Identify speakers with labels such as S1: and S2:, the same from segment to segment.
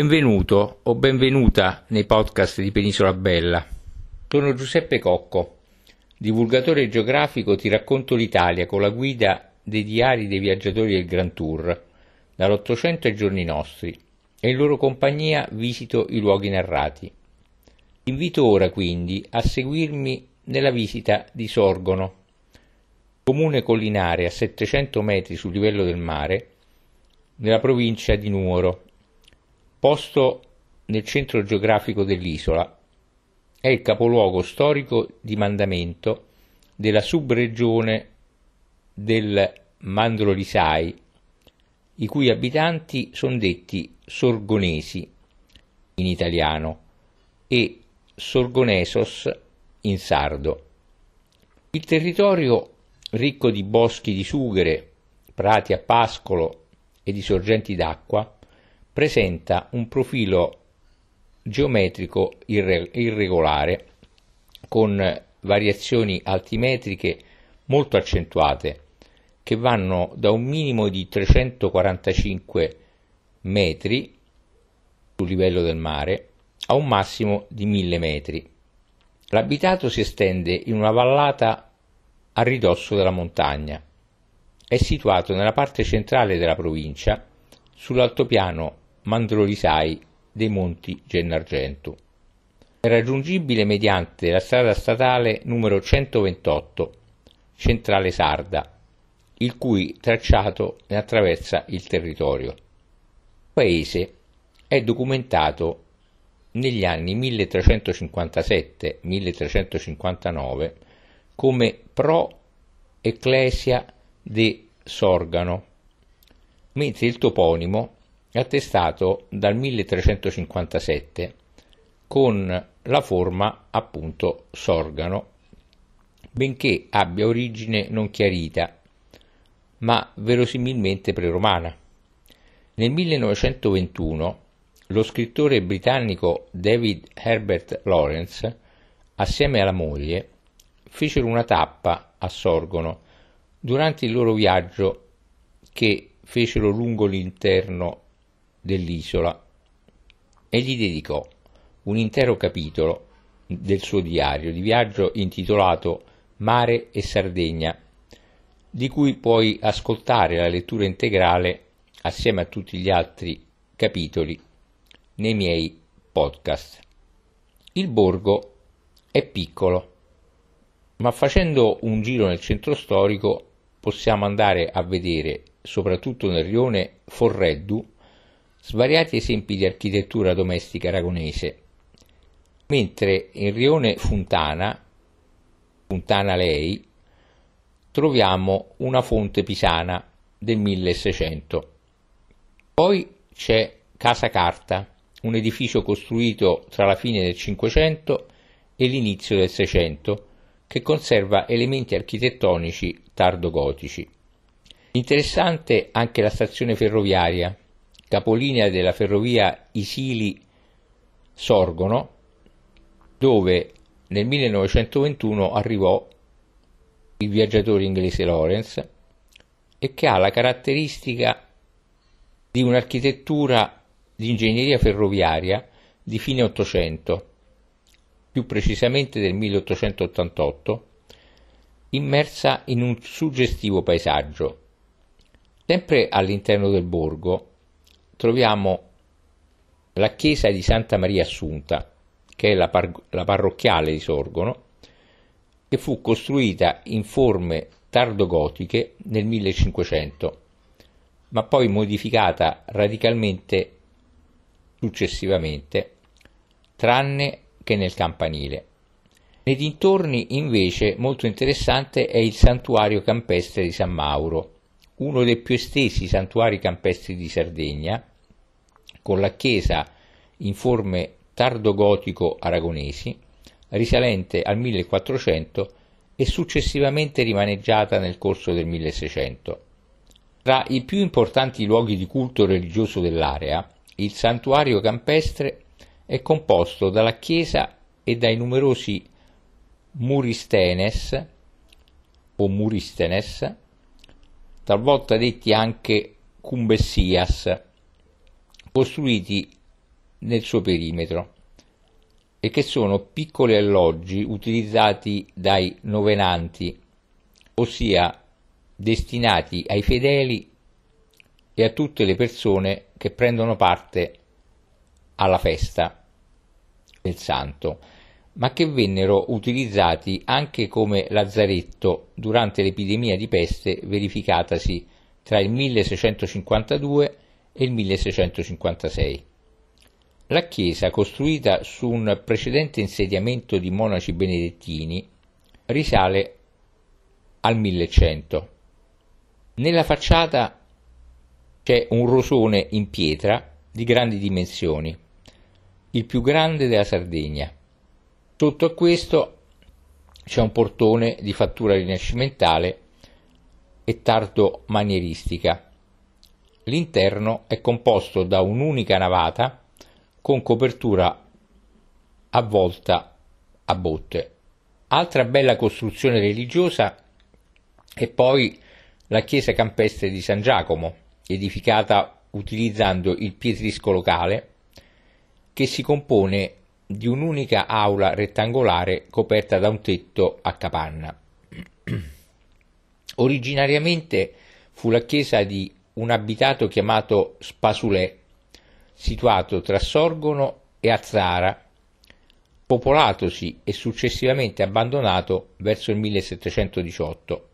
S1: Benvenuto o benvenuta nei podcast di Penisola Bella. Sono Giuseppe Cocco, divulgatore geografico, ti racconto l'Italia con la guida dei diari dei viaggiatori del Grand Tour, dall'Ottocento ai giorni nostri, e in loro compagnia visito i luoghi narrati. Ti invito ora quindi a seguirmi nella visita di Sorgono, comune collinare a 700 metri sul livello del mare, nella provincia di Nuoro, posto nel centro geografico dell'isola. È il capoluogo storico di mandamento della subregione del Mandrolisai, i cui abitanti sono detti sorgonesi in italiano e sorgonesos in sardo. Il territorio ricco di boschi di sughere, prati a pascolo e di sorgenti d'acqua, presenta un profilo geometrico irre- irregolare con variazioni altimetriche molto accentuate che vanno da un minimo di 345 metri sul livello del mare a un massimo di 1000 metri. L'abitato si estende in una vallata a ridosso della montagna. È situato nella parte centrale della provincia, sull'altopiano Mandrolisai dei Monti Gennargentu. È raggiungibile mediante la strada statale numero 128, Centrale Sarda, il cui tracciato ne attraversa il territorio. Il paese è documentato negli anni 1357-1359 come pro ecclesia de Sorgano, mentre il toponimo attestato dal 1357 con la forma appunto Sorgano, benché abbia origine non chiarita, ma verosimilmente preromana. Nel 1921 lo scrittore britannico David Herbert Lawrence, assieme alla moglie, fecero una tappa a Sorgono durante il loro viaggio che fecero lungo l'interno dell'isola e gli dedicò un intero capitolo del suo diario di viaggio intitolato Mare e Sardegna, di cui puoi ascoltare la lettura integrale assieme a tutti gli altri capitoli nei miei podcast. Il borgo è piccolo, ma facendo un giro nel centro storico possiamo andare a vedere, soprattutto nel rione Forreddu, svariati esempi di architettura domestica aragonese, mentre in rione Funtana, Funtana Lei, troviamo una fonte pisana del 1600. Poi c'è Casa Carta, un edificio costruito tra la fine del Cinquecento e l'inizio del Seicento, che conserva elementi architettonici tardo-gotici. Interessante anche la stazione ferroviaria, capolinea della ferrovia Isili-Sorgono, dove nel 1921 arrivò il viaggiatore inglese Lawrence e che ha la caratteristica di un'architettura di ingegneria ferroviaria di fine Ottocento, più precisamente del 1888, immersa in un suggestivo paesaggio. Sempre all'interno del borgo troviamo la chiesa di Santa Maria Assunta, che è la, par- la parrocchiale di Sorgono, che fu costruita in forme tardogotiche nel 1500, ma poi modificata radicalmente successivamente, tranne che nel campanile. Nei dintorni invece molto interessante è il santuario campestre di San Mauro, uno dei più estesi santuari campestri di Sardegna, con la chiesa in forme tardogotico aragonesi, risalente al 1400 e successivamente rimaneggiata nel corso del 1600. Tra i più importanti luoghi di culto religioso dell'area, il santuario campestre è composto dalla chiesa e dai numerosi muristenes o muristenes, talvolta detti anche cumbessias, costruiti nel suo perimetro e che sono piccoli alloggi utilizzati dai novenanti, ossia destinati ai fedeli e a tutte le persone che prendono parte alla festa del santo, ma che vennero utilizzati anche come lazzaretto durante l'epidemia di peste verificatasi tra il 1652 e il 1656. La chiesa, costruita su un precedente insediamento di monaci benedettini, risale al 1100. Nella facciata c'è un rosone in pietra di grandi dimensioni, il più grande della Sardegna. Sotto a questo c'è un portone di fattura rinascimentale e tardo manieristica. L'interno è composto da un'unica navata con copertura a volta a botte. Altra bella costruzione religiosa è poi la chiesa campestre di San Giacomo, edificata utilizzando il pietrisco locale, che si compone di un'unica aula rettangolare coperta da un tetto a capanna. Originariamente fu la chiesa di un abitato chiamato Spasulè, situato tra Sorgono e Azzara, popolatosi e successivamente abbandonato verso il 1718.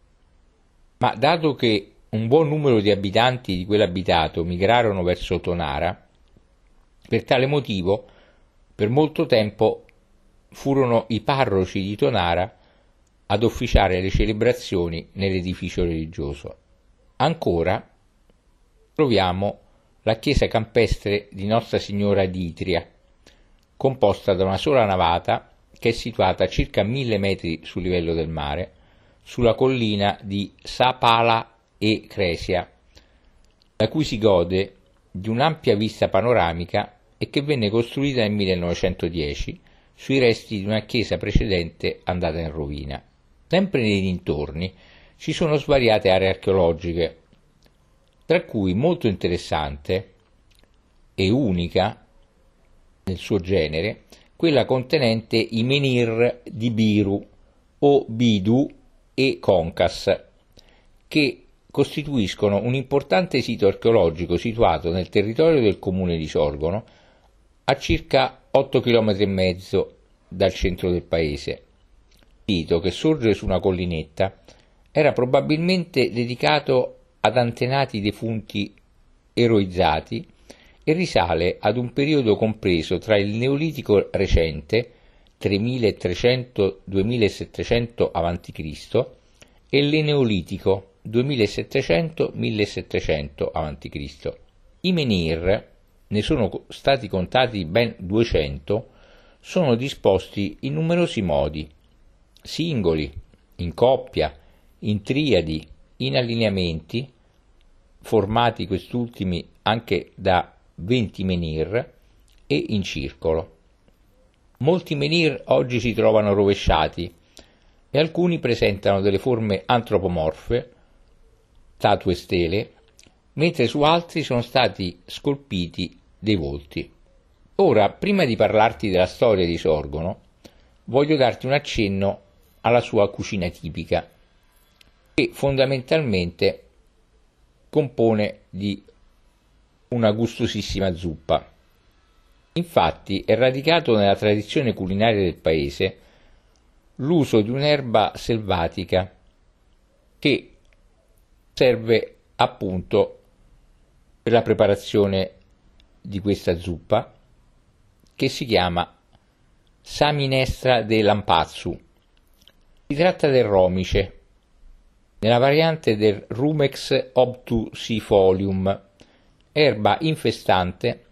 S1: Ma dato che un buon numero di abitanti di quell'abitato migrarono verso Tonara, per tale motivo per molto tempo furono i parroci di Tonara ad officiare le celebrazioni nell'edificio religioso. Ancora troviamo la chiesa campestre di Nostra Signora di Itria, composta da una sola navata che è situata a circa mille metri sul livello del mare, sulla collina di Sapala e Cresia, da cui si gode di un'ampia vista panoramica e che venne costruita nel 1910 sui resti di una chiesa precedente andata in rovina. Sempre nei dintorni ci sono svariate aree archeologiche, tra cui molto interessante e unica nel suo genere quella contenente i menhir di Biru o Bidu e Concas, che costituiscono un importante sito archeologico situato nel territorio del comune di Sorgono a circa 8 km e mezzo dal centro del paese. Il sito, che sorge su una collinetta, era probabilmente dedicato ad antenati defunti eroizzati e risale ad un periodo compreso tra il Neolitico recente 3300-2700 a.C. e l'Eneolitico 2700-1700 a.C. I menhir, ne sono stati contati ben 200, sono disposti in numerosi modi, singoli, in coppia, in triadi, in allineamenti, formati quest'ultimi anche da 20 menhir e in circolo. Molti menhir oggi si trovano rovesciati e alcuni presentano delle forme antropomorfe, statue stele, mentre su altri sono stati scolpiti dei volti. Ora, prima di parlarti della storia di Sorgono, voglio darti un accenno alla sua cucina tipica, che fondamentalmente compone di una gustosissima zuppa. Infatti è radicato nella tradizione culinaria del paese l'uso di un'erba selvatica che serve appunto per la preparazione di questa zuppa che si chiama Saminestra de Lampazzu. Si tratta del romice, nella variante del Rumex obtusifolium, erba infestante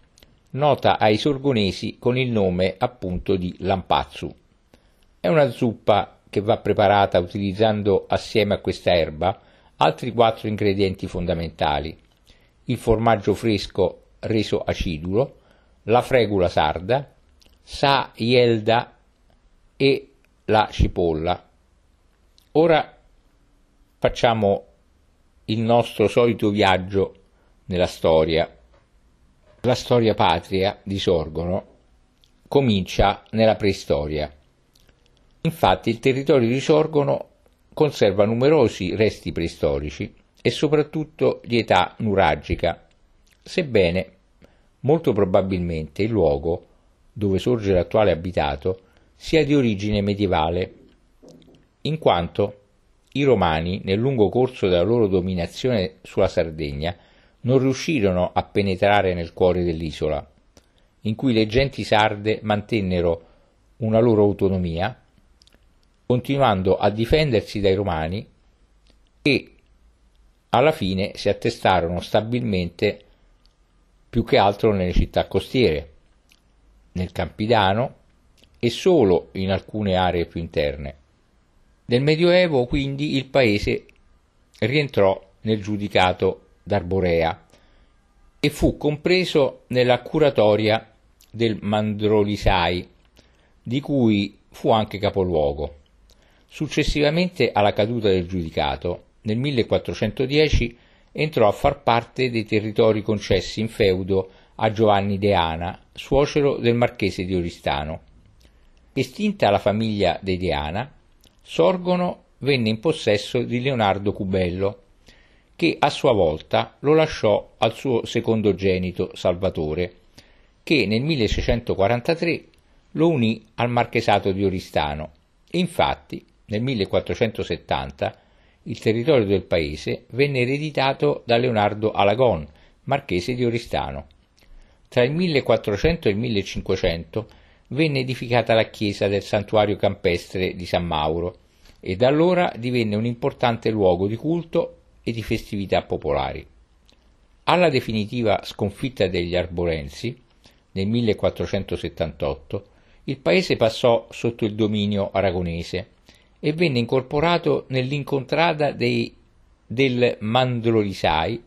S1: nota ai sorgonesi con il nome appunto di lampazzu. È una zuppa che va preparata utilizzando assieme a questa erba altri quattro ingredienti fondamentali: il formaggio fresco reso acidulo, la fregula sarda, sa ielda e la cipolla. Ora facciamo il nostro solito viaggio nella storia, La storia patria di Sorgono comincia nella preistoria. Infatti il territorio di Sorgono conserva numerosi resti preistorici e soprattutto di età nuragica, sebbene molto probabilmente il luogo dove sorge l'attuale abitato sia di origine medievale, in quanto i romani, nel lungo corso della loro dominazione sulla Sardegna, non riuscirono a penetrare nel cuore dell'isola, in cui le genti sarde mantennero una loro autonomia, continuando a difendersi dai romani e alla fine si attestarono stabilmente più che altro nelle città costiere, nel Campidano e solo in alcune aree più interne. Nel Medioevo quindi il paese rientrò nel giudicato d'Arborea e fu compreso nella curatoria del Mandrolisai, di cui fu anche capoluogo. Successivamente alla caduta del giudicato, nel 1410 entrò a far parte dei territori concessi in feudo a Giovanni Deana, suocero del marchese di Oristano. Estinta la famiglia dei Deana, Sorgono venne in possesso di Leonardo Cubello, che a sua volta lo lasciò al suo secondogenito Salvatore, che nel 1643 lo unì al marchesato di Oristano e infatti nel 1470 il territorio del paese venne ereditato da Leonardo Alagon, marchese di Oristano. Tra il 1400 e il 1500 venne edificata la chiesa del santuario campestre di San Mauro e da allora divenne un importante luogo di culto e di festività popolari. Alla definitiva sconfitta degli Arborensi, nel 1478, il paese passò sotto il dominio aragonese e venne incorporato nell'incontrada dei, del Mandrolisai,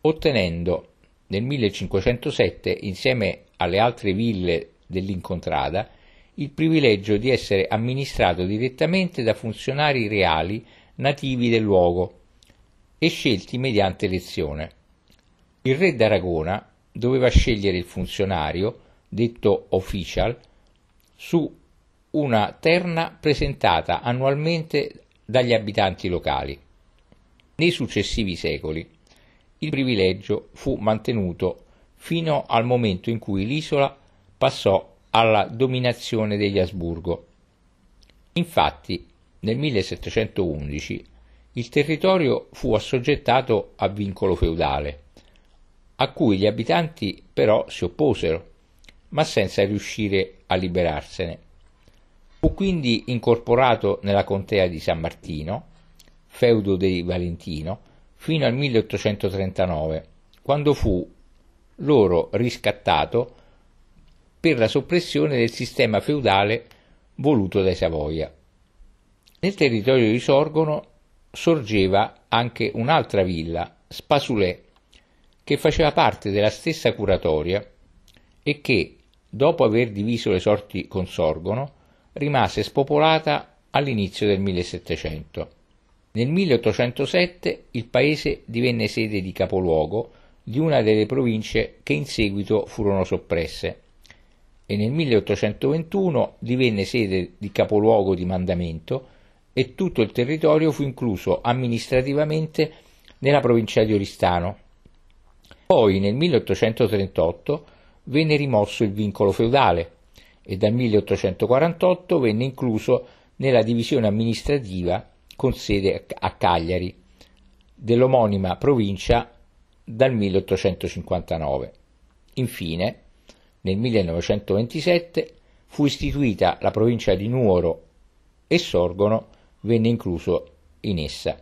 S1: ottenendo nel 1507, insieme alle altre ville dell'incontrada, il privilegio di essere amministrato direttamente da funzionari reali nativi del luogo e scelti mediante elezione. Il re d'Aragona doveva scegliere il funzionario, detto official, su una terna presentata annualmente dagli abitanti locali. Nei successivi secoli il privilegio fu mantenuto fino al momento in cui l'isola passò alla dominazione degli Asburgo. Infatti, nel 1711 il territorio fu assoggettato a vincolo feudale, a cui gli abitanti però si opposero, ma senza riuscire a liberarsene. Fu quindi incorporato nella contea di San Martino, feudo dei Valentino, fino al 1839, quando fu loro riscattato per la soppressione del sistema feudale voluto dai Savoia. Nel territorio di Sorgono sorgeva anche un'altra villa, Spasulè, che faceva parte della stessa curatoria e che, dopo aver diviso le sorti con Sorgono, rimase spopolata all'inizio del 1700. Nel 1807 il paese divenne sede di capoluogo di una delle province che in seguito furono soppresse e nel 1821 divenne sede di capoluogo di mandamento e tutto il territorio fu incluso amministrativamente nella provincia di Oristano. Poi nel 1838 venne rimosso il vincolo feudale e dal 1848 venne incluso nella divisione amministrativa con sede a Cagliari dell'omonima provincia dal 1859. Infine, nel 1927 fu istituita la provincia di Nuoro e Sorgono venne incluso in essa.